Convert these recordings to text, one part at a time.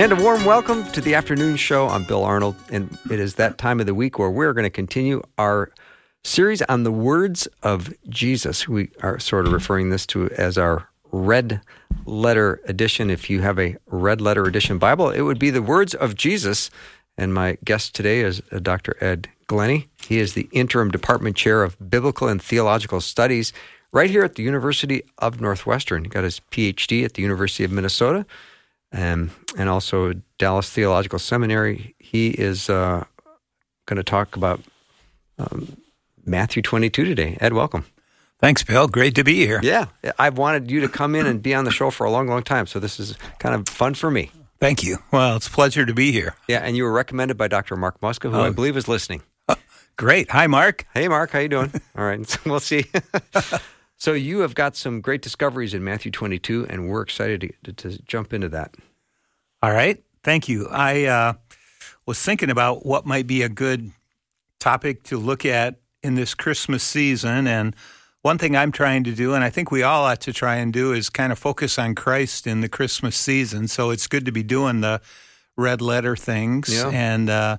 And a warm welcome to the afternoon show. I'm Bill Arnold, and it is that time of the week where we're going to continue our series on the words of Jesus. We are sort of referring this to as our red letter edition. If you have a red letter edition Bible, it would be the words of Jesus. And my guest today is uh, Dr. Ed Glenny. He is the interim department chair of biblical and theological studies right here at the University of Northwestern. He got his PhD at the University of Minnesota um, and also Dallas Theological Seminary. He is uh, going to talk about um, Matthew 22 today. Ed, welcome. Thanks, Bill. Great to be here. Yeah, I've wanted you to come in and be on the show for a long, long time, so this is kind of fun for me. Thank you. Well, it's a pleasure to be here. Yeah, and you were recommended by Dr. Mark Muska, who oh. I believe is listening. great. Hi, Mark. Hey, Mark. How you doing? All right, we'll see. So you have got some great discoveries in Matthew 22, and we're excited to, to, to jump into that. All right. Thank you. I uh, was thinking about what might be a good topic to look at in this Christmas season. And one thing I'm trying to do, and I think we all ought to try and do, is kind of focus on Christ in the Christmas season. So it's good to be doing the red letter things. Yeah. And uh,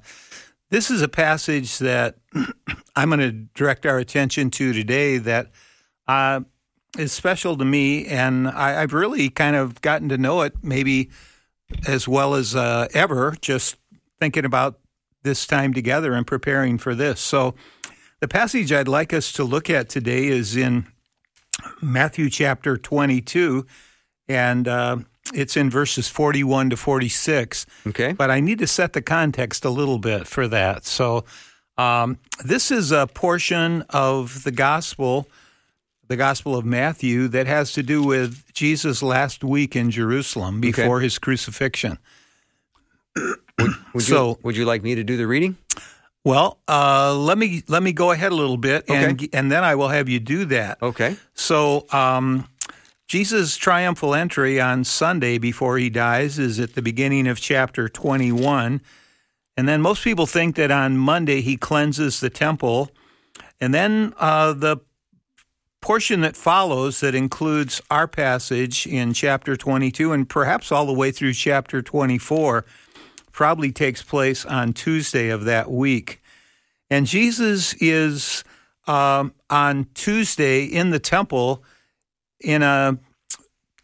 this is a passage that I'm going to direct our attention to today that uh, is special to me, and I, have really kind of gotten to know it maybe as well as uh, ever, just thinking about this time together and preparing for this. So, the passage I'd like us to look at today is in Matthew chapter 22, and uh, it's in verses 41 to 46. Okay. But I need to set the context a little bit for that. So, um, this is a portion of the gospel the Gospel of Matthew that has to do with Jesus' last week in Jerusalem before okay. his crucifixion. Would, would so, you, would you like me to do the reading? Well, uh, let me let me go ahead a little bit, and okay. and then I will have you do that. Okay. So, um, Jesus' triumphal entry on Sunday before he dies is at the beginning of chapter twenty-one, and then most people think that on Monday he cleanses the temple, and then uh, the portion that follows that includes our passage in chapter 22 and perhaps all the way through chapter 24 probably takes place on Tuesday of that week. And Jesus is um, on Tuesday in the temple in a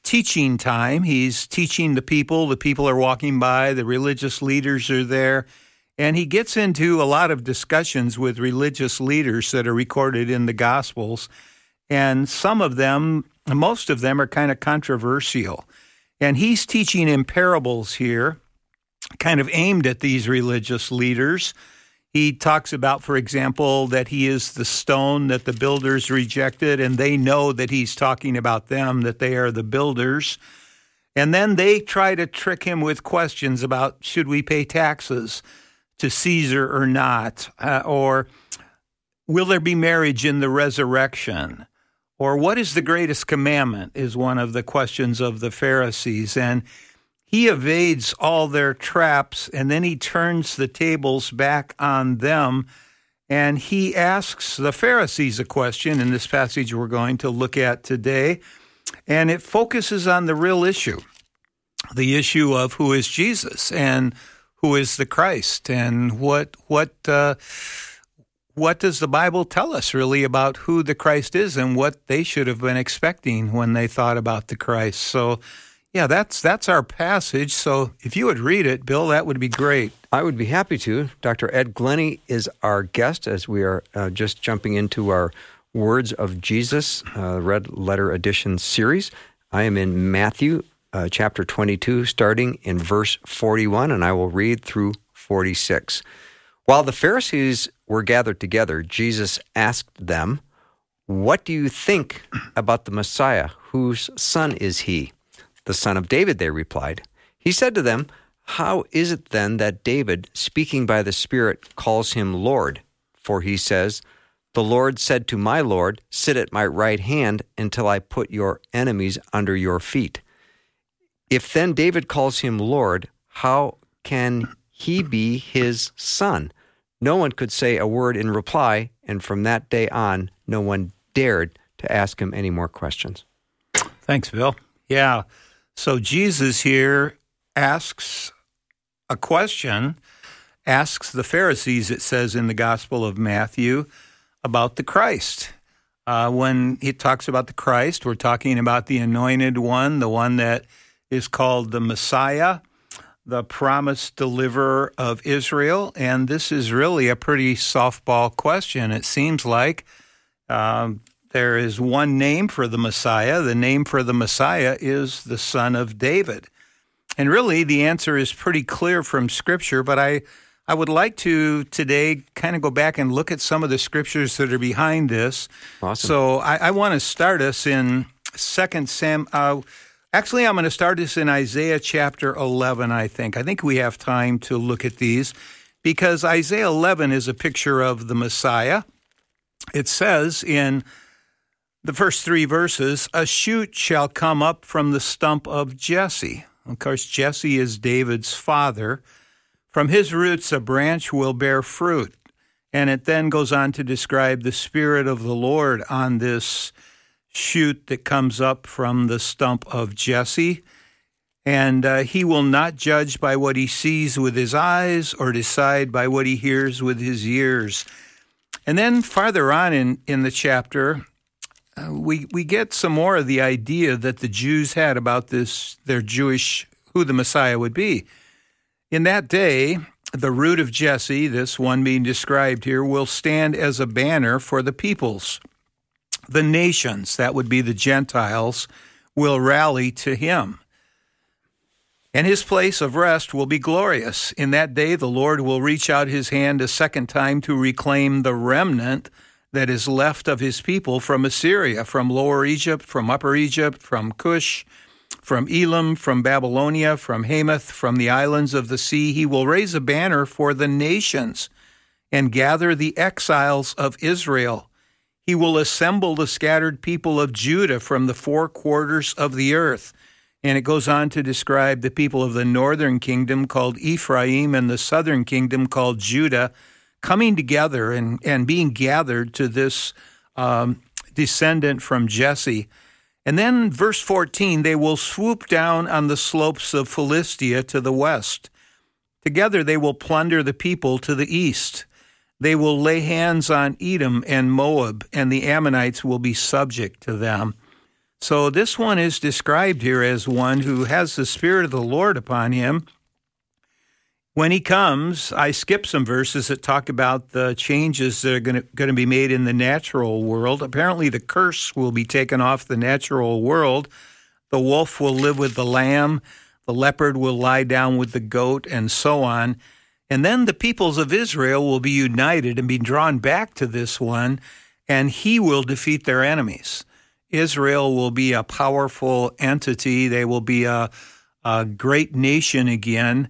teaching time. He's teaching the people. The people are walking by, the religious leaders are there. And he gets into a lot of discussions with religious leaders that are recorded in the Gospels and some of them, most of them, are kind of controversial. And he's teaching in parables here, kind of aimed at these religious leaders. He talks about, for example, that he is the stone that the builders rejected, and they know that he's talking about them, that they are the builders. And then they try to trick him with questions about should we pay taxes to Caesar or not? Uh, or will there be marriage in the resurrection? Or what is the greatest commandment is one of the questions of the Pharisees. And he evades all their traps and then he turns the tables back on them. And he asks the Pharisees a question in this passage we're going to look at today. And it focuses on the real issue the issue of who is Jesus and who is the Christ and what, what, uh, what does the Bible tell us really about who the Christ is and what they should have been expecting when they thought about the Christ? So, yeah, that's that's our passage. So, if you would read it, Bill, that would be great. I would be happy to. Dr. Ed Glenny is our guest as we are uh, just jumping into our Words of Jesus uh, Red Letter Edition series. I am in Matthew uh, chapter 22, starting in verse 41, and I will read through 46. While the Pharisees were gathered together, Jesus asked them, What do you think about the Messiah? Whose son is he? The son of David, they replied. He said to them, How is it then that David, speaking by the Spirit, calls him Lord? For he says, The Lord said to my Lord, Sit at my right hand until I put your enemies under your feet. If then David calls him Lord, how can he be his son? No one could say a word in reply, and from that day on, no one dared to ask him any more questions. Thanks, Bill. Yeah. So Jesus here asks a question, asks the Pharisees, it says in the Gospel of Matthew, about the Christ. Uh, when he talks about the Christ, we're talking about the anointed one, the one that is called the Messiah, the promised deliverer of Israel. And this is really a pretty softball question, it seems like. Um, there is one name for the Messiah. The name for the Messiah is the Son of David. And really, the answer is pretty clear from Scripture, but I, I would like to today kind of go back and look at some of the scriptures that are behind this. Awesome. So I, I want to start us in Second Sam. Uh, actually, I'm going to start this in Isaiah chapter 11. I think. I think we have time to look at these because Isaiah 11 is a picture of the Messiah. It says in the first three verses, "A shoot shall come up from the stump of Jesse." Of course, Jesse is David's father. From his roots, a branch will bear fruit. And it then goes on to describe the Spirit of the Lord on this shoot that comes up from the stump of Jesse. And uh, he will not judge by what he sees with his eyes or decide by what he hears with his ears. And then farther on in, in the chapter, uh, we we get some more of the idea that the Jews had about this their Jewish who the Messiah would be. In that day, the root of Jesse, this one being described here, will stand as a banner for the peoples. The nations, that would be the Gentiles, will rally to him. And his place of rest will be glorious. In that day, the Lord will reach out his hand a second time to reclaim the remnant that is left of his people from Assyria, from Lower Egypt, from Upper Egypt, from Cush, from Elam, from Babylonia, from Hamath, from the islands of the sea. He will raise a banner for the nations and gather the exiles of Israel. He will assemble the scattered people of Judah from the four quarters of the earth. And it goes on to describe the people of the northern kingdom called Ephraim and the southern kingdom called Judah coming together and, and being gathered to this um, descendant from Jesse. And then, verse 14, they will swoop down on the slopes of Philistia to the west. Together they will plunder the people to the east. They will lay hands on Edom and Moab, and the Ammonites will be subject to them. So, this one is described here as one who has the Spirit of the Lord upon him when he comes, I skip some verses that talk about the changes that are going to, be made in the natural world. Apparently, the curse will be taken off the natural world. The wolf will live with the lamb, the leopard will lie down with the goat, and so on. And then the peoples of Israel will be united and be drawn back to this one, and he will defeat their enemies. Israel will be a powerful entity, they will be a, a great nation again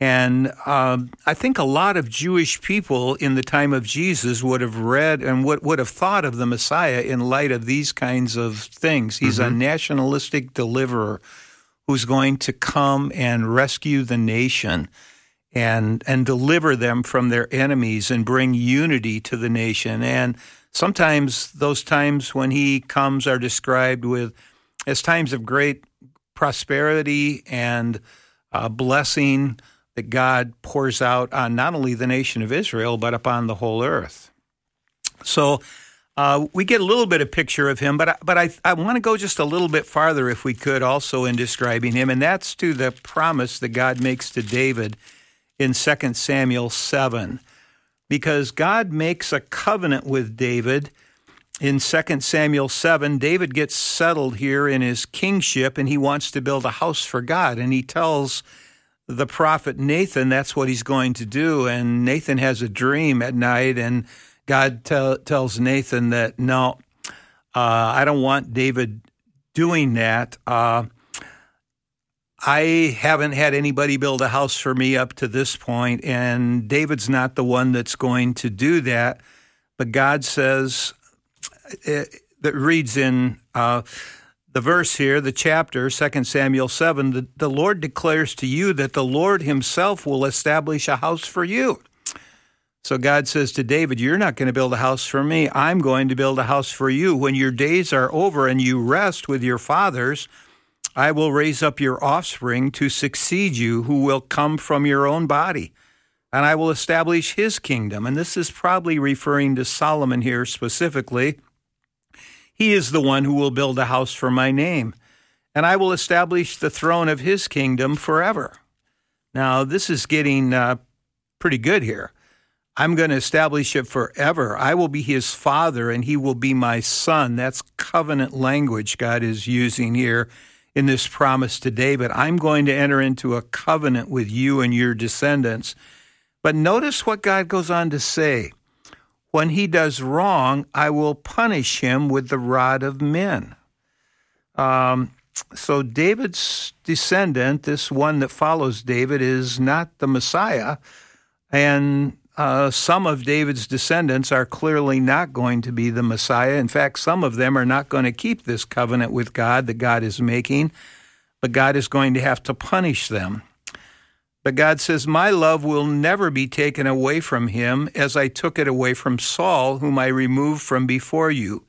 and um, I think a lot of Jewish people in the time of Jesus would have read and would, would have thought of the Messiah in light of these kinds of things. He's mm-hmm. a nationalistic deliverer who's going to come and rescue the nation and and deliver them from their enemies and bring unity to the nation. And sometimes those times when he comes are described with as times of great prosperity and uh, blessing that God pours out on not only the nation of Israel, but upon the whole earth. So uh, we get a little bit of picture of him, but I, but I, I want to go just a little bit farther, if we could, also in describing him, and that's to the promise that God makes to David in 2 Samuel 7. Because God makes a covenant with David in 2 Samuel 7. David gets settled here in his kingship, and he wants to build a house for God, and he tells the prophet Nathan, that's what he's going to do. And Nathan has a dream at night, and God tell, tells Nathan that, no, uh, I don't want David doing that. Uh, I haven't had anybody build a house for me up to this point, and David's not the one that's going to do that. But God says, it, that reads in uh, the verse here, the chapter, 2 Samuel 7, the, the Lord declares to you that the Lord himself will establish a house for you. So God says to David, You're not going to build a house for me. I'm going to build a house for you. When your days are over and you rest with your fathers, I will raise up your offspring to succeed you, who will come from your own body, and I will establish his kingdom. And this is probably referring to Solomon here specifically. He is the one who will build a house for my name, and I will establish the throne of his kingdom forever. Now, this is getting uh, pretty good here. I'm going to establish it forever. I will be his father and he will be my son. That's covenant language God is using here in this promise to David. I'm going to enter into a covenant with you and your descendants. But notice what God goes on to say. When he does wrong, I will punish him with the rod of men. Um, so David's descendant, this one that follows David, is not the Messiah. And uh, some of David's descendants are clearly not going to be the Messiah. In fact, some of them are not going to keep this covenant with God that God is making, but God is going to have to punish them. But God says, My love will never be taken away from him as I took it away from Saul, whom I removed from before you.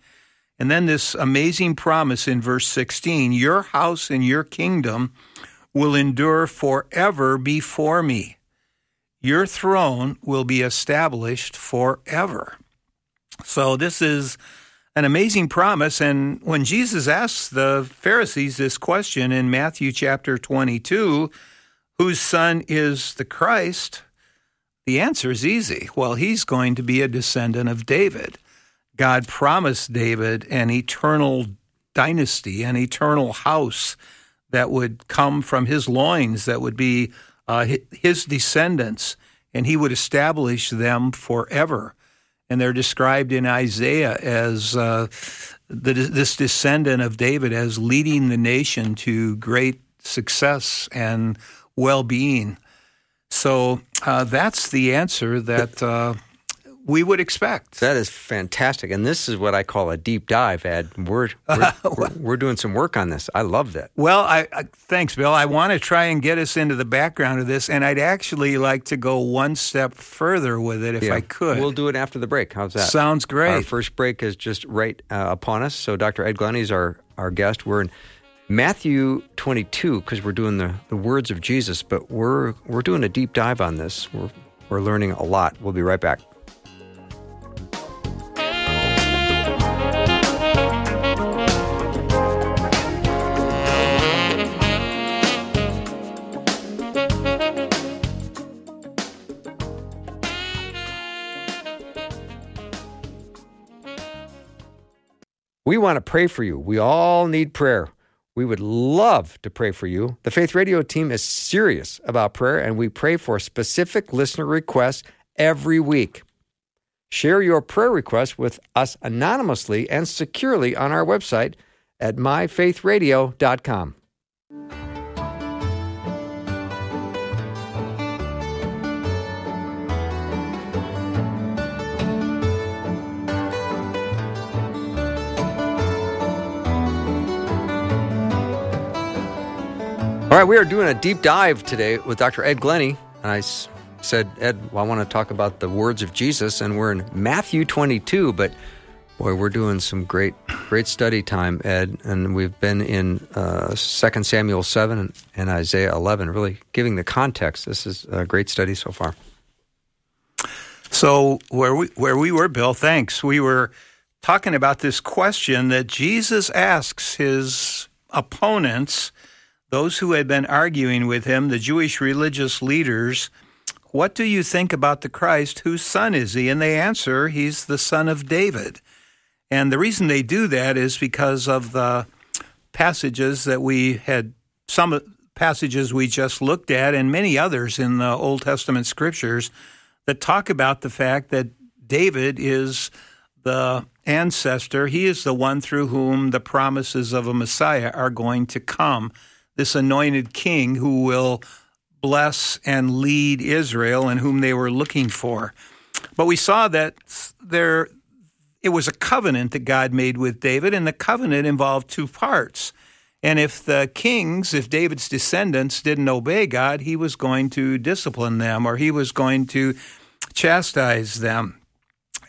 And then this amazing promise in verse 16 Your house and your kingdom will endure forever before me your throne will be established forever. So, this is an amazing promise. And when Jesus asks the Pharisees this question in Matthew chapter 22, whose son is the Christ? The answer is easy. Well, he's going to be a descendant of David. God promised David an eternal dynasty, an eternal house that would come from his loins, that would be uh, his descendants, and he would establish them forever. And they're described in Isaiah as uh, the, this descendant of David as leading the nation to great success and well being. So uh, that's the answer that uh, we would expect. That is fantastic, and this is what I call a deep dive. Ed, we're we're, we're, we're doing some work on this. I love that. Well, I, I, thanks, Bill. I want to try and get us into the background of this, and I'd actually like to go one step further with it if yeah. I could. We'll do it after the break. How's that? Sounds great. Our first break is just right uh, upon us. So, Dr. Ed Glenny is our our guest. We're in. Matthew 22, because we're doing the, the words of Jesus, but we're we're doing a deep dive on this. We're we're learning a lot. We'll be right back. We want to pray for you. We all need prayer. We would love to pray for you. The Faith Radio team is serious about prayer, and we pray for specific listener requests every week. Share your prayer requests with us anonymously and securely on our website at myfaithradio.com. All right, we are doing a deep dive today with Dr. Ed Glenny. And I said, Ed, well, I want to talk about the words of Jesus, and we're in Matthew 22, but boy, we're doing some great, great study time, Ed. And we've been in uh, 2 Samuel 7 and, and Isaiah 11, really giving the context. This is a great study so far. So, where we, where we were, Bill, thanks. We were talking about this question that Jesus asks his opponents those who had been arguing with him, the Jewish religious leaders, what do you think about the Christ? Whose son is he? And they answer, he's the son of David. And the reason they do that is because of the passages that we had, some passages we just looked at, and many others in the Old Testament scriptures that talk about the fact that David is the ancestor. He is the one through whom the promises of a Messiah are going to come this anointed king who will bless and lead Israel and whom they were looking for. But we saw that there it was a covenant that God made with David, and the covenant involved two parts. And if the kings, if David's descendants didn't obey God, he was going to discipline them or he was going to chastise them.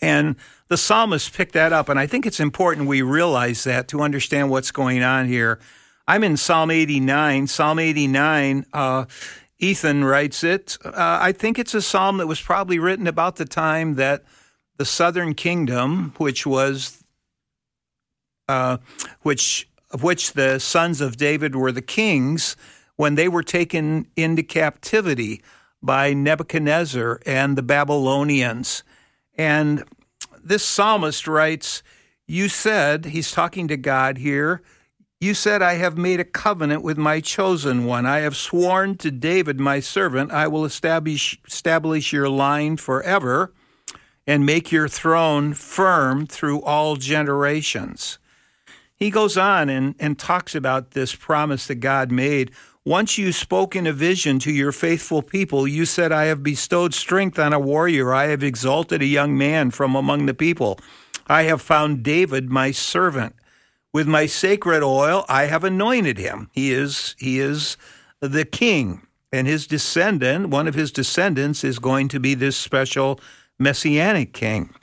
And the psalmist picked that up. And I think it's important we realize that to understand what's going on here. I'm in Psalm 89. Psalm 89, uh, Ethan writes it. Uh, I think it's a psalm that was probably written about the time that the southern kingdom, which was, uh, which of which the sons of David were the kings, when they were taken into captivity by Nebuchadnezzar and the Babylonians. And this psalmist writes, You said, he's talking to God here, you said, I have made a covenant with my chosen one. I have sworn to David, my servant, I will establish, establish your line forever and make your throne firm through all generations. He goes on and, and talks about this promise that God made. Once you spoke in a vision to your faithful people, you said, I have bestowed strength on a warrior. I have exalted a young man from among the people. I have found David, my servant. With my sacred oil, I have anointed him. He is, he is the king. And his descendant, one of his descendants, is going to be this special messianic king.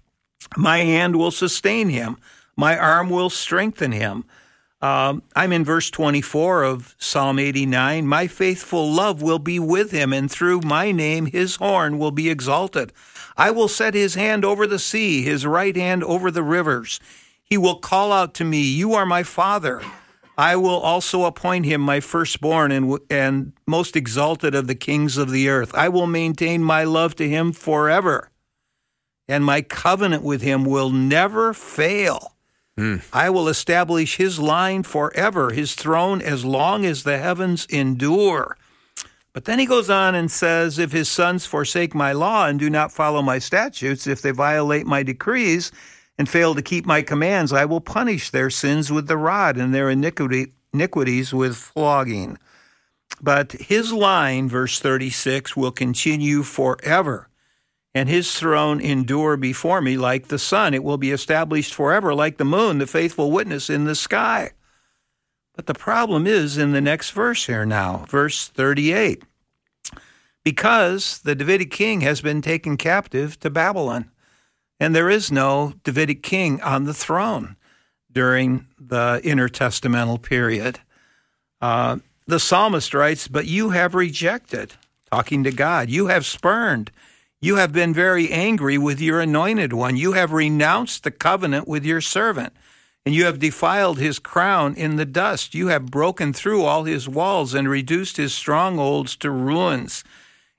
My hand will sustain him, my arm will strengthen him. Um, I'm in verse 24 of Psalm 89. My faithful love will be with him, and through my name his horn will be exalted. I will set his hand over the sea, his right hand over the rivers. He will call out to me, You are my father. I will also appoint him my firstborn and, and most exalted of the kings of the earth. I will maintain my love to him forever, and my covenant with him will never fail. Mm. I will establish his line forever, his throne as long as the heavens endure. But then he goes on and says, If his sons forsake my law and do not follow my statutes, if they violate my decrees, and fail to keep my commands, I will punish their sins with the rod and their iniquity, iniquities with flogging. But his line, verse 36, will continue forever, and his throne endure before me like the sun. It will be established forever like the moon, the faithful witness in the sky. But the problem is in the next verse here now, verse 38. Because the Davidic king has been taken captive to Babylon and there is no Davidic king on the throne during the intertestamental period. Uh, the psalmist writes, But you have rejected, talking to God, you have spurned, you have been very angry with your anointed one, you have renounced the covenant with your servant. And you have defiled his crown in the dust. You have broken through all his walls and reduced his strongholds to ruins.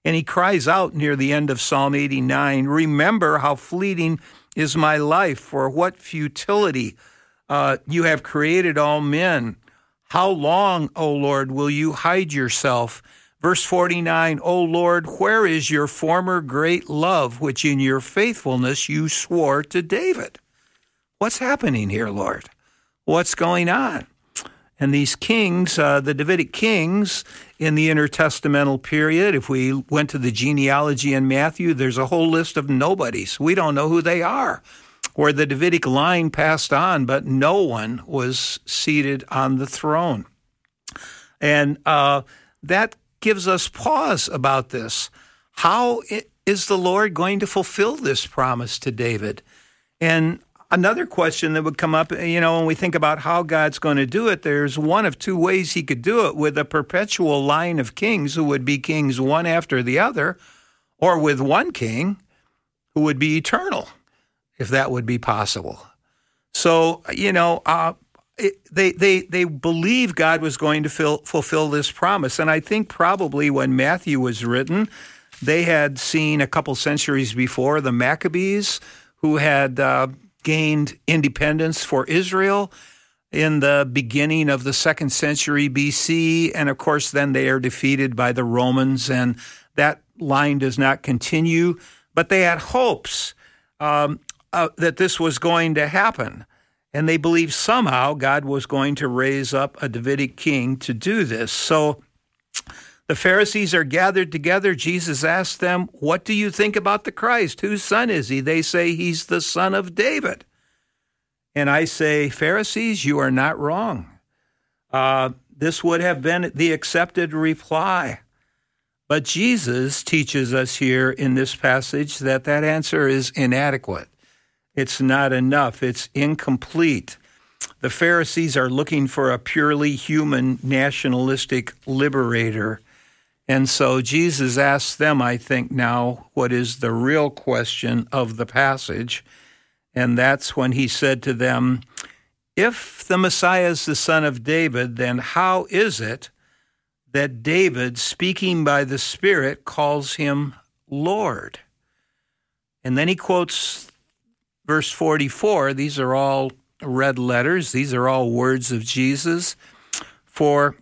And he cries out near the end of Psalm 89 Remember how fleeting is my life, for what futility uh, you have created all men. How long, O Lord, will you hide yourself? Verse 49 O Lord, where is your former great love, which in your faithfulness you swore to David? What's happening here, Lord? What's going on? And these kings, uh, the Davidic kings in the intertestamental period, if we went to the genealogy in Matthew, there's a whole list of nobodies. We don't know who they are. Where the Davidic line passed on, but no one was seated on the throne. And uh, that gives us pause about this. How is the Lord going to fulfill this promise to David? And Another question that would come up, you know, when we think about how God's going to do it, there's one of two ways he could do it with a perpetual line of kings who would be kings one after the other, or with one king who would be eternal, if that would be possible. So, you know, uh, it, they, they, they believe God was going to fill, fulfill this promise. And I think probably when Matthew was written, they had seen a couple centuries before the Maccabees who had. Uh, gained independence for Israel in the beginning of the second century BC. And of course, then they are defeated by the Romans, and that line does not continue. But they had hopes um, uh, that this was going to happen. And they believed somehow God was going to raise up a Davidic king to do this. So the Pharisees are gathered together. Jesus asks them, What do you think about the Christ? Whose son is he? They say he's the son of David. And I say, Pharisees, you are not wrong. Uh, this would have been the accepted reply. But Jesus teaches us here in this passage that that answer is inadequate. It's not enough, it's incomplete. The Pharisees are looking for a purely human nationalistic liberator. And so Jesus asks them, I think, now what is the real question of the passage. And that's when he said to them, If the Messiah is the son of David, then how is it that David, speaking by the Spirit, calls him Lord? And then he quotes verse 44. These are all red letters, these are all words of Jesus. For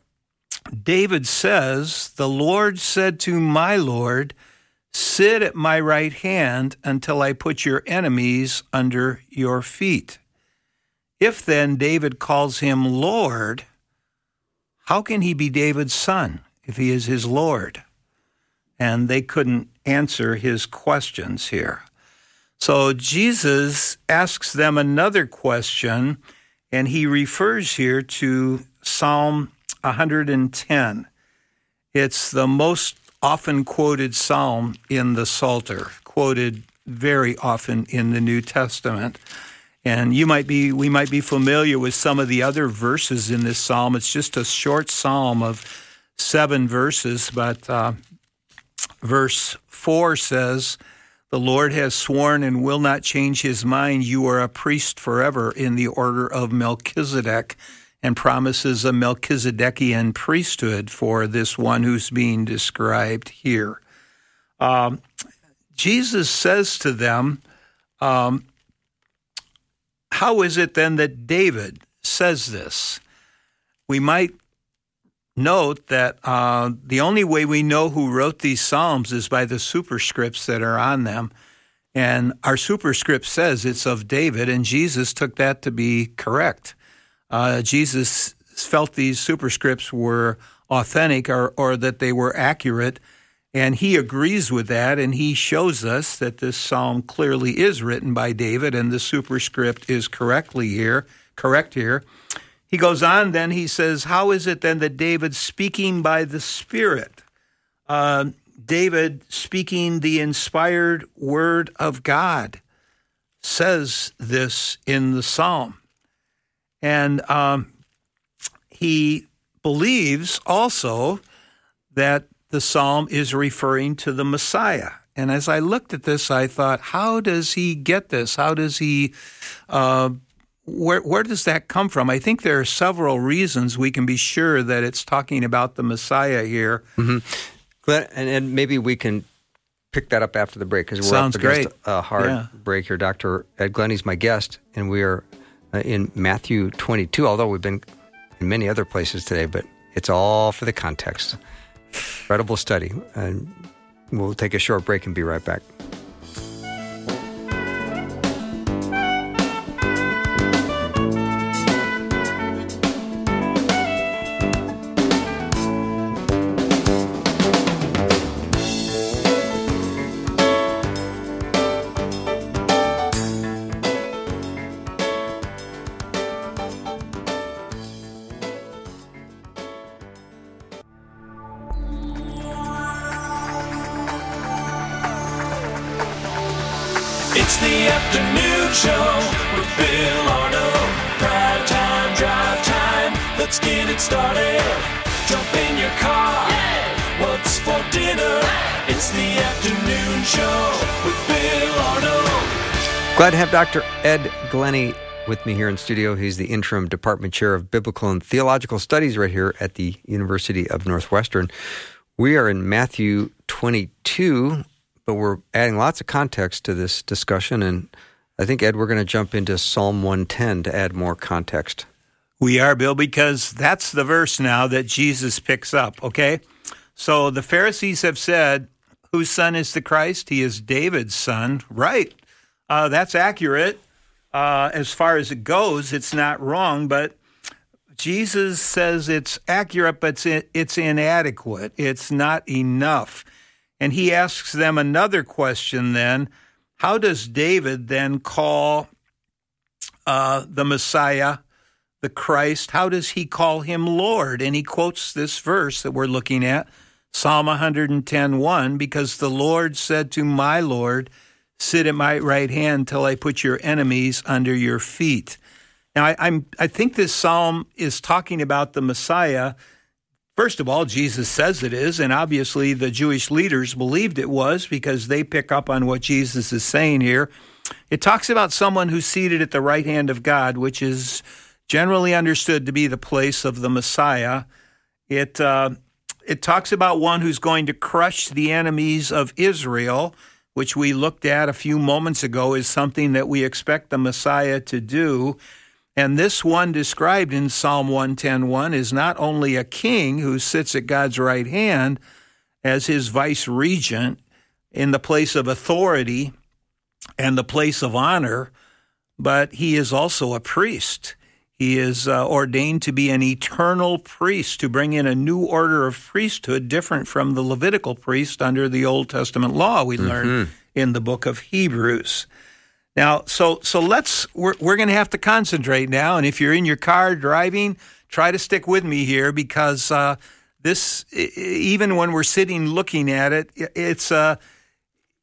David says, The Lord said to my Lord, Sit at my right hand until I put your enemies under your feet. If then David calls him Lord, how can he be David's son if he is his Lord? And they couldn't answer his questions here. So Jesus asks them another question, and he refers here to Psalm 110. It's the most often quoted psalm in the Psalter, quoted very often in the New Testament. And you might be we might be familiar with some of the other verses in this psalm. It's just a short psalm of seven verses, but uh, verse four says, "The Lord has sworn and will not change His mind. You are a priest forever in the order of Melchizedek." And promises a Melchizedekian priesthood for this one who's being described here. Um, Jesus says to them, um, How is it then that David says this? We might note that uh, the only way we know who wrote these Psalms is by the superscripts that are on them. And our superscript says it's of David, and Jesus took that to be correct uh, Jesus felt these superscripts were authentic or, or that they were accurate. And he agrees with that, and he shows us that this psalm clearly is written by David, and the superscript is correctly here, correct here. He goes on, then he says, How is it then that David, speaking by the Spirit, uh, David speaking the inspired word of God, says this in the psalm? And um, he believes also that the psalm is referring to the Messiah. And as I looked at this, I thought, how does he get this? How does he, uh, where, where does that come from? I think there are several reasons we can be sure that it's talking about the Messiah here. Mm-hmm. Glenn, and, and, maybe we can pick that up after the break because we're Sounds up against great. a hard yeah. break here. Dr. Ed Glenny's my guest, and we are Uh, in Matthew 22, although we've been in many other places today, but it's all for the context. Incredible study. And we'll take a short break and be right back. Dr. Ed Glenny with me here in studio. He's the interim department chair of biblical and theological studies right here at the University of Northwestern. We are in Matthew 22, but we're adding lots of context to this discussion. And I think, Ed, we're going to jump into Psalm 110 to add more context. We are, Bill, because that's the verse now that Jesus picks up, okay? So the Pharisees have said, Whose son is the Christ? He is David's son. Right. Uh, that's accurate. uh, as far as it goes, it's not wrong, but Jesus says it's accurate, but it's, it's inadequate. It's not enough. And he asks them another question then How does David then call uh, the Messiah, the Christ? How does he call him Lord? And he quotes this verse that we're looking at, Psalm 110:1, because the Lord said to my Lord, Sit at my right hand till I put your enemies under your feet. Now, I, am I think this psalm is talking about the Messiah. First of all, Jesus says it is, and obviously the Jewish leaders believed it was because they pick up on what Jesus is saying here. It talks about someone who's seated at the right hand of God, which is generally understood to be the place of the Messiah. It uh, it talks about one who's going to crush the enemies of Israel which we looked at a few moments ago, is something that we expect the Messiah to do. And this one described in Psalm 110:1 is not only a king who sits at God's right hand as his vice regent in the place of authority and the place of honor, but he is also a priest. He is uh, ordained to be an eternal priest to bring in a new order of priesthood different from the Levitical priest under the Old Testament law we learn mm-hmm. in the book of Hebrews. Now, so so let's we're we're going to have to concentrate now and if you're in your car driving, try to stick with me here because uh, this even when we're sitting looking at it, it's uh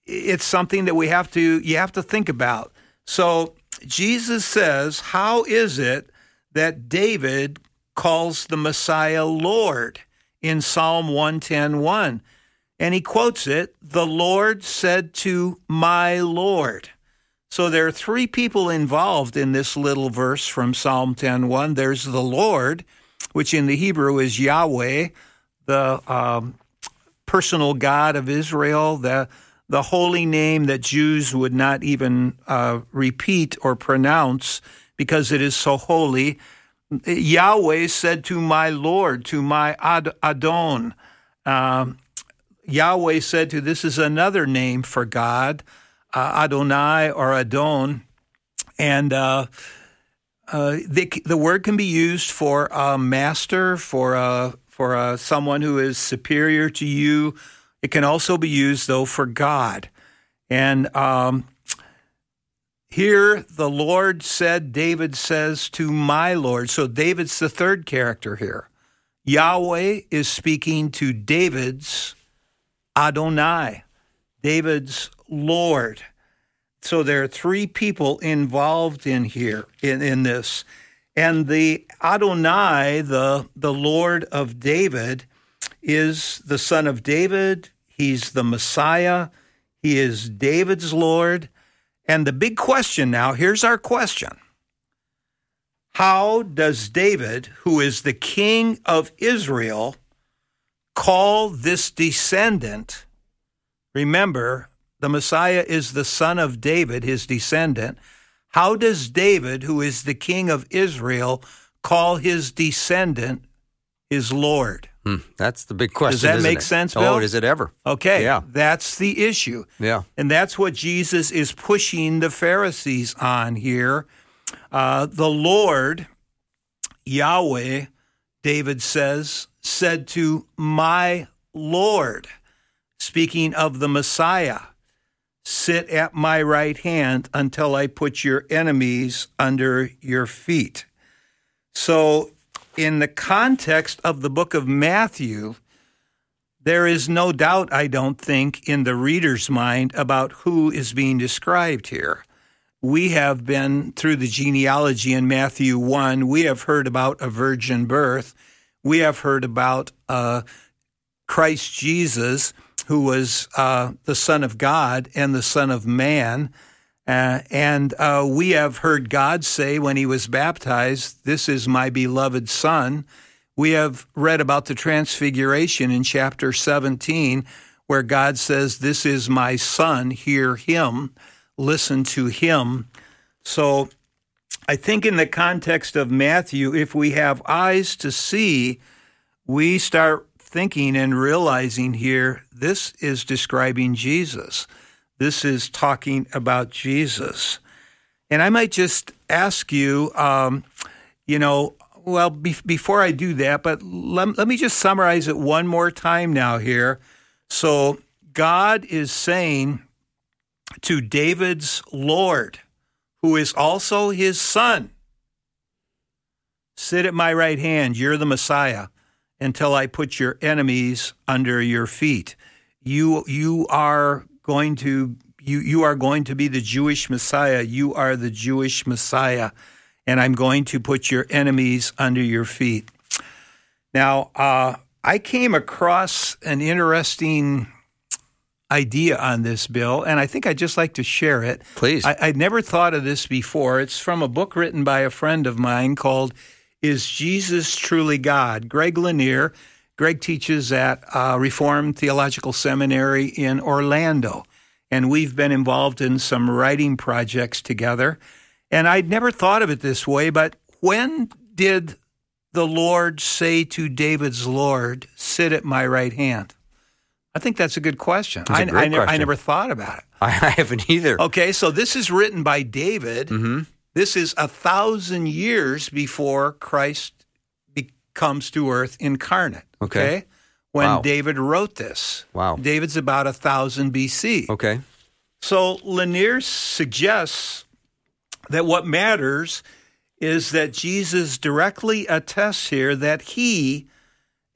it's something that we have to you have to think about. So Jesus says, "How is it that David calls the Messiah Lord in Psalm 110:1. And he quotes it, "The Lord said to my Lord." So there are three people involved in this little verse from Psalm 10:1. There's the Lord, which in the Hebrew is Yahweh, the um, personal God of Israel, the the holy name that Jews would not even uh, repeat or pronounce because it is so holy. Yahweh said to my Lord, to my Ad- Adon, um, Yahweh said to, this is another name for God, uh, Adonai or Adon. And uh, uh, the, the word can be used for a master, for a, for a, someone who is superior to you. It can also be used, though, for God. And um, here, the Lord said, David says to my Lord. So David's the third character here. Yahweh is speaking to David's Adonai, David's Lord. So there are three people involved in here, in, in this. And the Adonai, the, the Lord of David, is the son of David. He's the Messiah. He is David's Lord. And the big question now here's our question How does David, who is the king of Israel, call this descendant? Remember, the Messiah is the son of David, his descendant. How does David, who is the king of Israel, call his descendant his Lord? Hmm, that's the big question. Does that make it? sense, Bill? Oh, does it ever? Okay. Yeah. That's the issue. Yeah. And that's what Jesus is pushing the Pharisees on here. Uh, the Lord, Yahweh, David says, said to my Lord, speaking of the Messiah, sit at my right hand until I put your enemies under your feet. So in the context of the book of Matthew, there is no doubt, I don't think, in the reader's mind about who is being described here. We have been through the genealogy in Matthew 1. We have heard about a virgin birth. We have heard about uh, Christ Jesus, who was uh, the Son of God and the Son of Man. Uh, and uh, we have heard God say when he was baptized, This is my beloved Son. We have read about the transfiguration in chapter 17, where God says, This is my Son, hear him, listen to him. So I think in the context of Matthew, if we have eyes to see, we start thinking and realizing here this is describing Jesus. This is talking about Jesus. And I might just ask you, um, you know, well, be- before I do that, but let, let me just summarize it one more time now here. So God is saying to David's Lord, who is also his son, Sit at my right hand, you're the Messiah, until I put your enemies under your feet. You you are going to you you are going to be the Jewish Messiah. You are the Jewish Messiah, and I'm going to put your enemies under your feet. Now, uh, I came across an interesting idea on this bill, and I think I'd just like to share it. Please. I, I'd never thought of this before. It's from a book written by a friend of mine called Is Jesus Truly God? Greg Lanier. Greg teaches at uh, Reformed Theological Seminary in Orlando, and we've been involved in some writing projects together. And I'd never thought of it this way, but when did the Lord say to David's Lord, Sit at my right hand? I think that's a good question. A I, I, ne- I question. never thought about it. I haven't either. Okay, so this is written by David. Mm-hmm. This is a thousand years before Christ comes to earth incarnate. Okay. When Wow. David wrote this. Wow. David's about a thousand BC. Okay. So Lanier suggests that what matters is that Jesus directly attests here that he,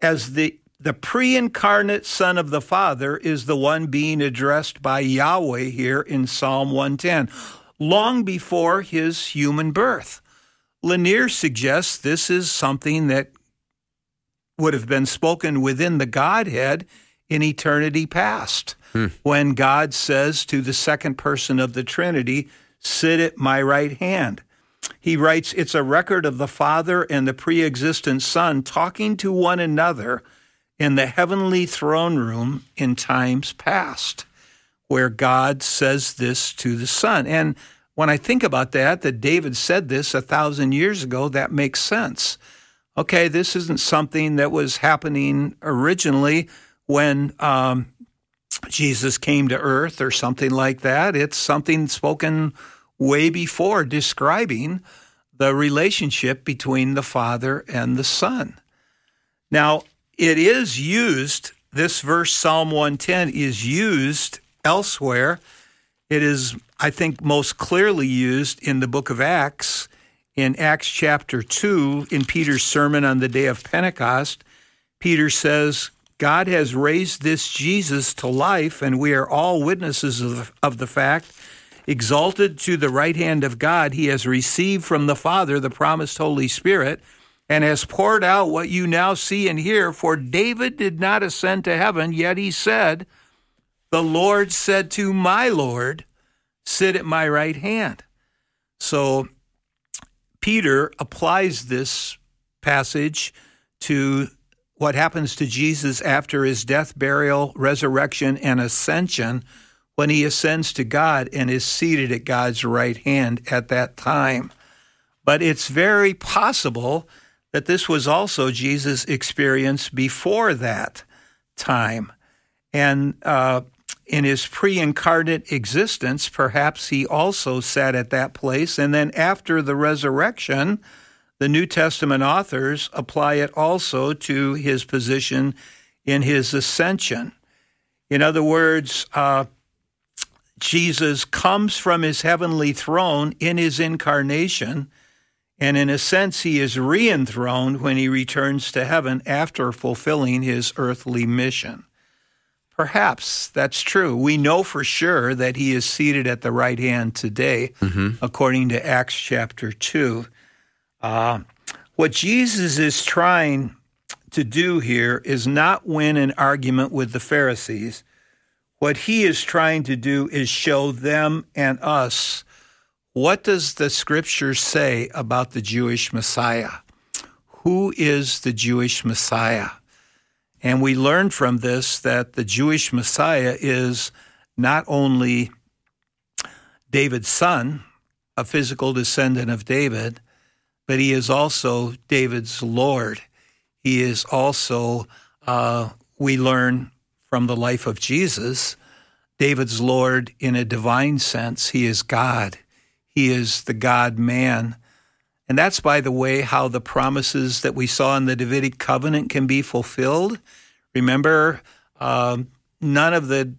as the the pre-incarnate Son of the Father, is the one being addressed by Yahweh here in Psalm 110, long before his human birth. Lanier suggests this is something that would have been spoken within the Godhead in eternity past, hmm. when God says to the second person of the Trinity, Sit at my right hand. He writes, It's a record of the Father and the pre existent Son talking to one another in the heavenly throne room in times past, where God says this to the Son. And when I think about that, that David said this a thousand years ago, that makes sense. Okay, this isn't something that was happening originally when um, Jesus came to earth or something like that. It's something spoken way before describing the relationship between the Father and the Son. Now, it is used, this verse, Psalm 110, is used elsewhere. It is, I think, most clearly used in the book of Acts, in Acts chapter 2, in Peter's sermon on the day of Pentecost. Peter says, God has raised this Jesus to life, and we are all witnesses of, of the fact. Exalted to the right hand of God, he has received from the Father the promised Holy Spirit and has poured out what you now see and hear. For David did not ascend to heaven, yet he said, The Lord said to my Lord, Sit at my right hand. So Peter applies this passage to what happens to Jesus after his death, burial, resurrection, and ascension when he ascends to God and is seated at God's right hand at that time. But it's very possible that this was also Jesus' experience before that time. And uh, in his pre incarnate existence, perhaps he also sat at that place. And then after the resurrection, the New Testament authors apply it also to his position in his ascension. In other words, uh, Jesus comes from his heavenly throne in his incarnation, and in a sense, he is re enthroned when he returns to heaven after fulfilling his earthly mission. Perhaps that's true. We know for sure that he is seated at the right hand today, according to Acts chapter 2. Uh, what Jesus is trying to do here is not win an argument with the Pharisees. What he is trying to do is show them and us what does the scripture say about the Jewish Messiah? Who is the Jewish Messiah? And we learn from this that the Jewish Messiah is not only David's son, a physical descendant of David, but he is also David's Lord. He is also, uh, we learn from the life of Jesus, David's Lord in a divine sense. He is God. he is the God man. And that's, by the way, how the promises that we saw in the Davidic covenant can be fulfilled. Remember, um, none of the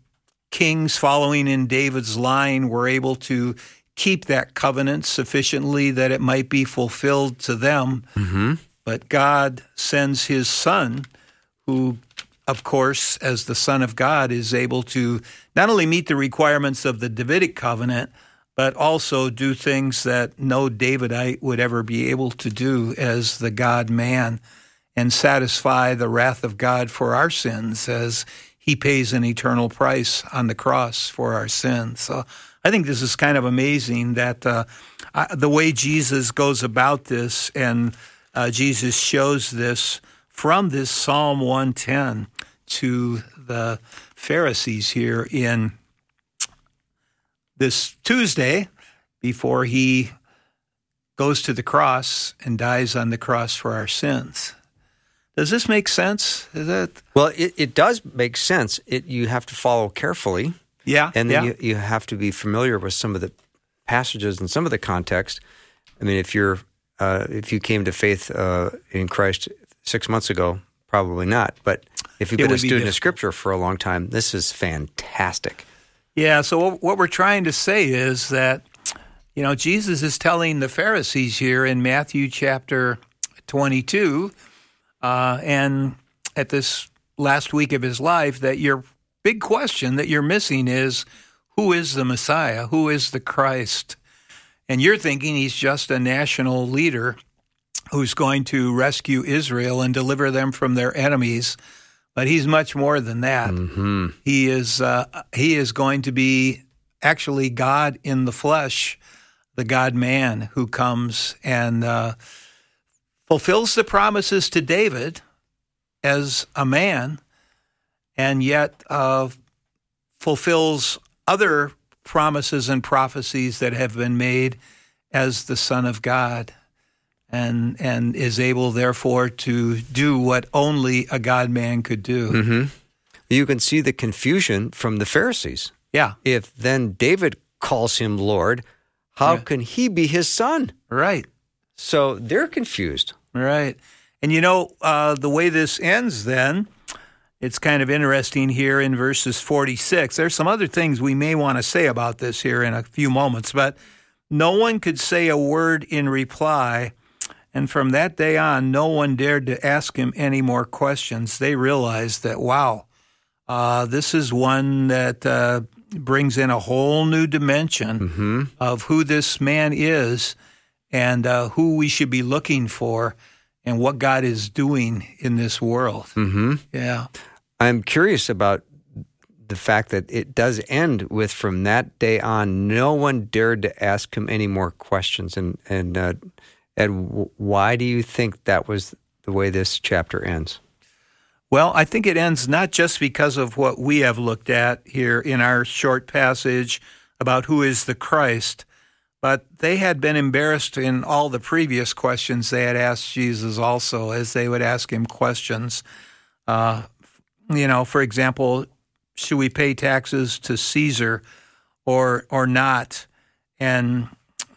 kings following in David's line were able to keep that covenant sufficiently that it might be fulfilled to them. Mm-hmm. But God sends his son, who, of course, as the Son of God, is able to not only meet the requirements of the Davidic covenant, but also do things that no Davidite would ever be able to do as the God man and satisfy the wrath of God for our sins as he pays an eternal price on the cross for our sins. So I think this is kind of amazing that uh, I, the way Jesus goes about this and uh, Jesus shows this from this Psalm 110 to the Pharisees here in this Tuesday before he goes to the cross and dies on the cross for our sins. Does this make sense? Is that Well, it, it does make sense. It you have to follow carefully, yeah? and then yeah. you, you have to be familiar with some of the passages and some of the context. I mean, if you're uh, if you came to faith uh, in Christ six months ago, probably not. But if you've It been a would be student of. Scripture for a long time, this is fantastic. Yeah, so what- we're trying to say is that, you know, Jesus is telling the Pharisees here in Matthew chapter 22, uh, and at this last week of his life, that your big question that you're missing is who is the Messiah? Who is the Christ? And you're thinking he's just a national leader who's going to rescue Israel and deliver them from their enemies. But he's much more than that. hmm He is uh, he is going to be actually God in the flesh, the God Man who comes and uh, fulfills the promises to David as a man, and yet uh, fulfills other promises and prophecies that have been made as the Son of God. And, and is able, therefore, to do what only a God man could do. hmm You can see the confusion from the Pharisees. Yeah, If then David calls him Lord, how Yeah. can he be his son? right. So they're confused. Right. And you know, uh, the way this ends, then, it's kind of interesting here in verses 46. There's some other things we may want to say about this here in a few moments, but no one could say a word in reply. And from that day on, no one dared to ask him any more questions. They realized that, wow, uh, this is one that uh, brings in a whole new dimension hmm of who this man is and uh, who we should be looking for and what God is doing in this world. hmm Yeah. I'm curious about the fact that it does end with from that day on, no one dared to ask him any more questions. And and uh, Ed, why do you think that was the way this chapter ends? Well, I think it ends not just because of what we have looked at here in our short passage about who is the Christ, but they had been embarrassed in all the previous questions they had asked Jesus also, as they would ask him questions. Uh, you know, for example, should we pay taxes to Caesar or or not? And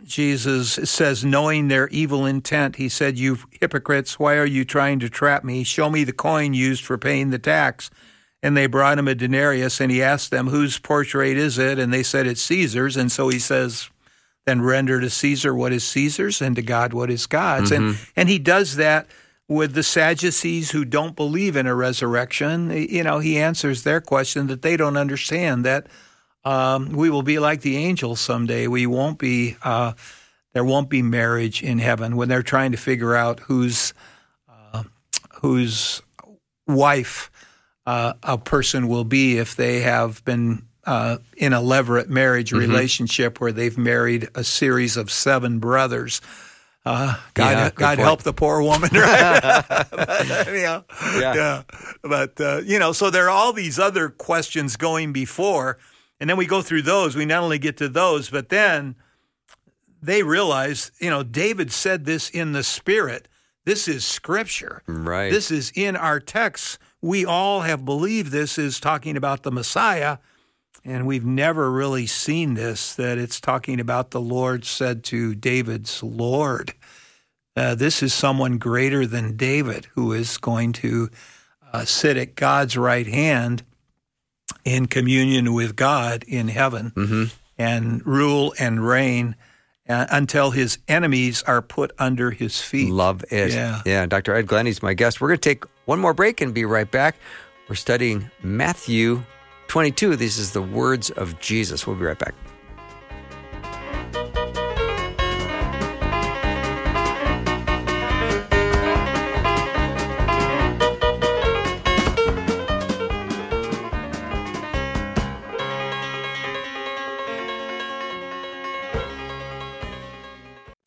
Jesus says, knowing their evil intent, he said, You hypocrites, why are you trying to trap me? Show me the coin used for paying the tax. And they brought him a denarius, and he asked them, Whose portrait is it? And they said, It's Caesar's. And so he says, Then render to Caesar what is Caesar's, and to God what is God's. And, mm-hmm. and he does that with the Sadducees who don't believe in a resurrection. You know, he answers their question that they don't understand that um, we will be like the angels someday. We won't be. Uh, there won't be marriage in heaven when they're trying to figure out whose uh, whose wife uh, a person will be if they have been uh, in a levirate marriage relationship where they've married a series of seven brothers. Uh, God, Yeah, God help the poor woman, right? But, you know, Yeah. yeah. But, uh, you know, so there are all these other questions going before. And then we go through those. We not only get to those, but then they realize, you know, David said this in the spirit. This is scripture. Right. This is in our texts. We all have believed this is talking about the Messiah. and we've never really seen this, that it's talking about the Lord said to David's Lord. Uh, this is someone greater than David who is going to uh, sit at God's right hand in communion with God in heaven and rule and reign uh, until his enemies are put under his feet. Love it. Yeah. Yeah. Dr. Ed Glenny's my guest. We're going to take one more break and be right back. We're studying Matthew 22. This is the words of Jesus. We'll be right back.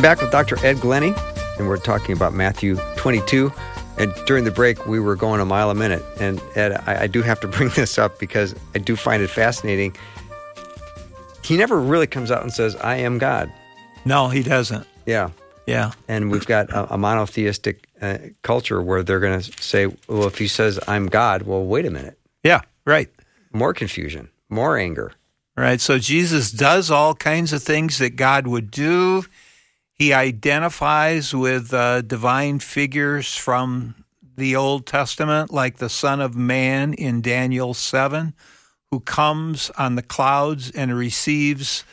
I'm back with Dr. Ed Glenny, and we're talking about Matthew 22. And during the break, we were going a mile a minute. And Ed, I, I do have to bring this up because I do find it fascinating. He never really comes out and says, I am God. No, he doesn't. Yeah. Yeah. And we've got a, a monotheistic uh, culture where they're going to say, well, if he says, I'm God, well, wait a minute. Yeah, right. More confusion, more anger. Right. So Jesus does all kinds of things that God would do. He identifies with uh, divine figures from the Old Testament, like the Son of Man in Daniel 7, who comes on the clouds and receives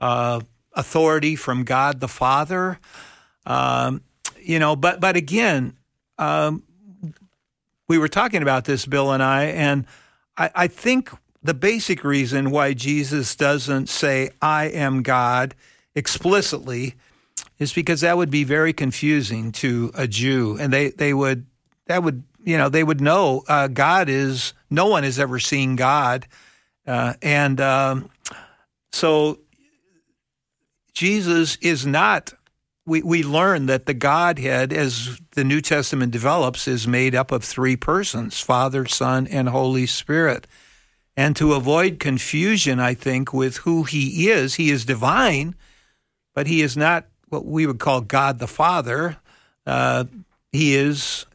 uh, authority from God the Father. Um, you know, but but again, um, we were talking about this, Bill and I, and I, I think the basic reason why Jesus doesn't say, I am God explicitly is because that would be very confusing to a Jew. And they, they would, that would, you know, they would know uh, God is, no one has ever seen God. Uh, and um, so Jesus is not, we, we learn that the Godhead, as the New Testament develops, is made up of three persons Father, Son, and Holy Spirit. And to avoid confusion, I think, with who he is, he is divine, but he is not what we would call God the Father. Uh, he is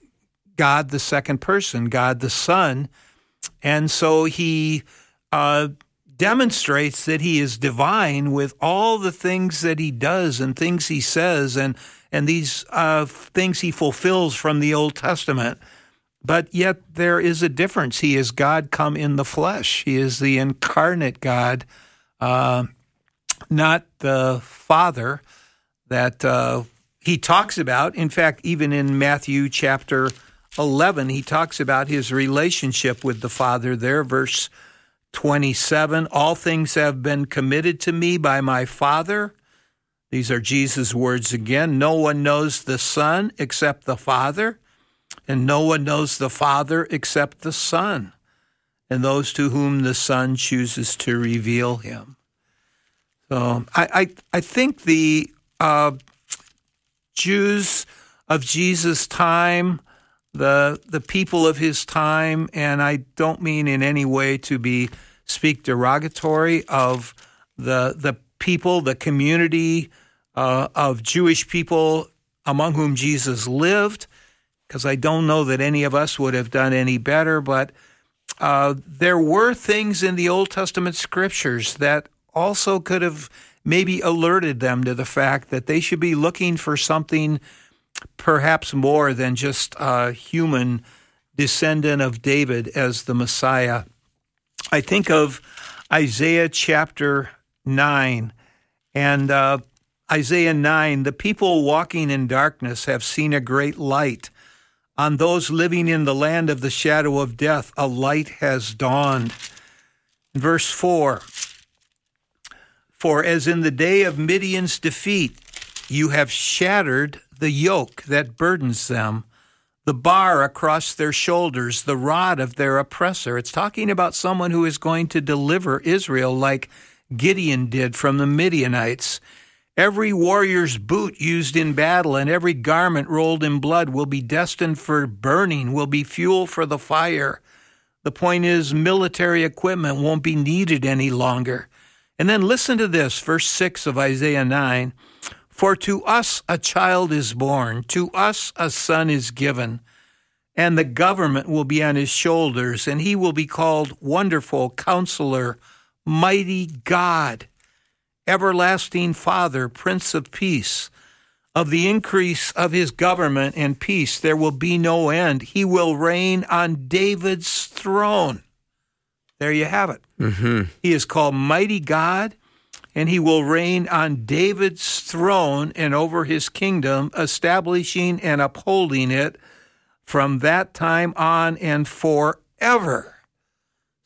God the second person, God the Son. And so he uh, demonstrates that he is divine with all the things that he does and things he says and, and these uh, things he fulfills from the Old Testament. But yet there is a difference. He is God come in the flesh, he is the incarnate God, uh, not the Father that uh, he talks about. In fact, even in Matthew chapter 11, he talks about his relationship with the Father there, verse 27 All things have been committed to me by my Father. These are Jesus' words again. No one knows the Son except the Father, and no one knows the Father except the Son, and those to whom the Son chooses to reveal him. So I, I, I think the uh, Jews of Jesus' time, the the people of his time, and I don't mean in any way to be speak derogatory of the the people, the community uh, of Jewish people among whom Jesus lived, because I don't know that any of us would have done any better, but uh, there were things in the Old Testament scriptures that also could have maybe alerted them to the fact that they should be looking for something perhaps more than just a human descendant of David as the Messiah. I think of Isaiah chapter 9 and uh, Isaiah 9 the people walking in darkness have seen a great light. On those living in the land of the shadow of death, a light has dawned. Verse 4 For as in the day of Midian's defeat, you have shattered the yoke that burdens them, the bar across their shoulders, the rod of their oppressor. It's talking about someone who is going to deliver Israel like Gideon did from the Midianites. Every warrior's boot used in battle and every garment rolled in blood will be destined for burning, will be fuel for the fire. The point is, military equipment won't be needed any longer. And then listen to this, verse 6 of Isaiah 9. For to us a child is born, to us a son is given, and the government will be on his shoulders, and he will be called Wonderful Counselor, Mighty God everlasting Father, Prince of Peace. Of the increase of his government and peace, there will be no end. He will reign on David's throne. There you have it. Mm-hmm. He is called Mighty God, and he will reign on David's throne and over his kingdom, establishing and upholding it from that time on and forever.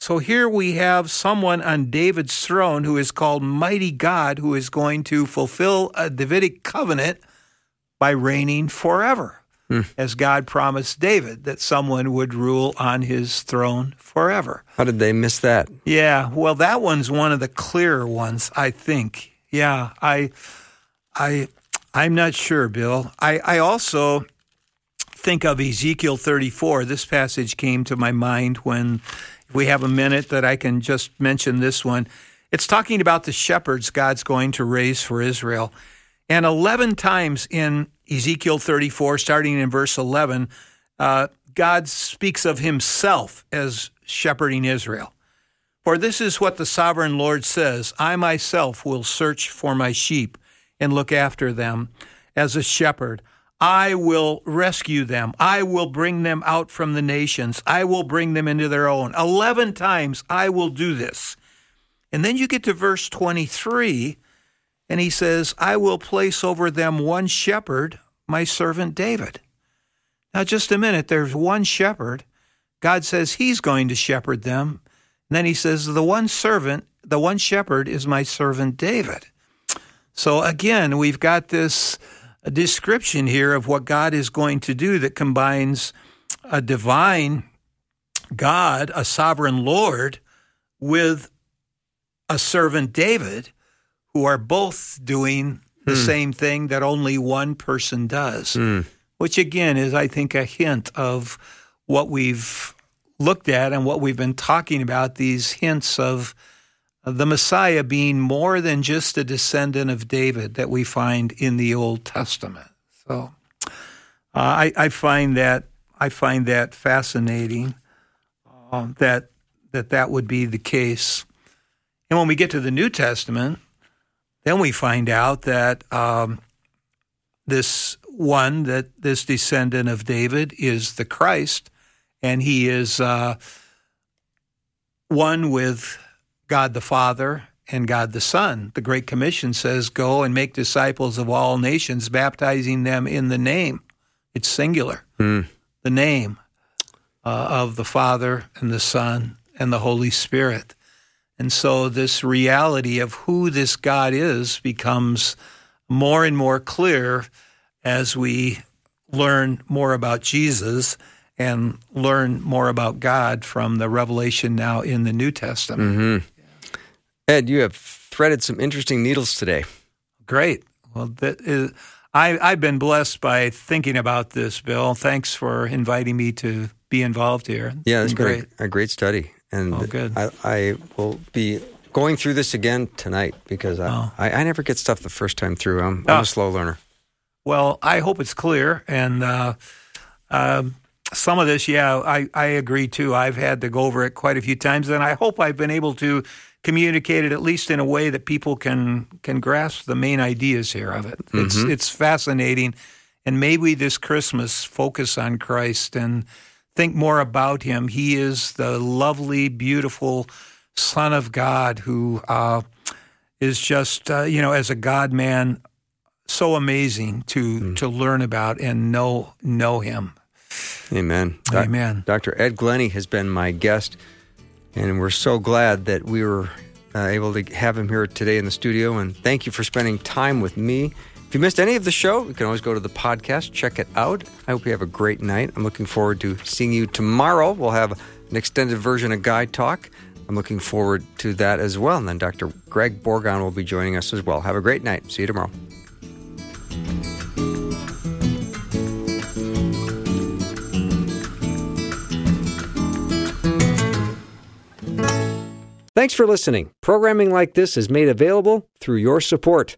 So here we have someone on David's throne who is called Mighty God, who is going to fulfill a Davidic covenant by reigning forever, Hmm. as God promised David that someone would rule on his throne forever. How did they miss that? Yeah, well, that one's one of the clearer ones, I think. Yeah, I, I, I'm not sure, Bill. I, I also think of Ezekiel 34. This passage came to my mind when we have a minute that I can just mention this one. It's talking about the shepherds God's going to raise for Israel. And 11 times in Ezekiel 34, starting in verse 11, uh, God speaks of himself as shepherding Israel. For this is what the sovereign Lord says I myself will search for my sheep and look after them as a shepherd. I will rescue them. I will bring them out from the nations. I will bring them into their own. Eleven times I will do this. And then you get to verse 23, and he says, I will place over them one shepherd, my servant David. Now, just a minute, there's one shepherd. God says he's going to shepherd them. And then he says, The one servant, the one shepherd is my servant David. So again, we've got this description here of what God is going to do that combines a divine God, a sovereign Lord, with a servant David, who are both doing the same thing that only one person does, which again is, I think, a hint of what we've looked at and what we've been talking about these hints of the Messiah being more than just a descendant of David that we find in the Old Testament. So uh, I, I find that I find that fascinating uh, that that that would be the case. And when we get to the New Testament, then we find out that um, this one, that this descendant of David is the Christ, and he is uh, one with God the Father and God the Son. The Great Commission says, Go and make disciples of all nations, baptizing them in the name. It's singular, the name uh, of the Father and the Son and the Holy Spirit. And so this reality of who this God is becomes more and more clear as we learn more about Jesus and learn more about God from the revelation now in the New Testament. Mm-hmm. Ed, you have threaded some interesting needles today. Great. Well, that is, I, I've been blessed by thinking about this, Bill. Thanks for inviting me to be involved here. Yeah, it's been great. a, a great study, and Oh, good. I, I will be going through this again tonight because I, Oh. I, I never get stuff the first time through. I'm, I'm Oh. a slow learner. Well, I hope it's clear. And uh, um some of this, yeah, I, I agree too. I've had to go over it quite a few times, and I hope I've been able to communicate it at least in a way that people can can grasp the main ideas here of it. It's it's fascinating, and maybe this Christmas focus on Christ and think more about Him. He is the lovely, beautiful Son of God who uh, is just uh, you know as a God man so amazing to to learn about and know know him. Amen. Amen. Dr. Ed Glenny has been my guest, and we're so glad that we were uh, able to have him here today in the studio. And thank you for spending time with me If you missed any of the show, you can always go to the podcast, check it out. I hope you have a great night. I'm looking forward to seeing you tomorrow. We'll have an extended version of Guy Talk. I'm looking forward to that as well. And then Dr. Greg Borgon will be joining us as well. Have a great night. See you tomorrow. Thanks for listening. Programming like this is made available through your support.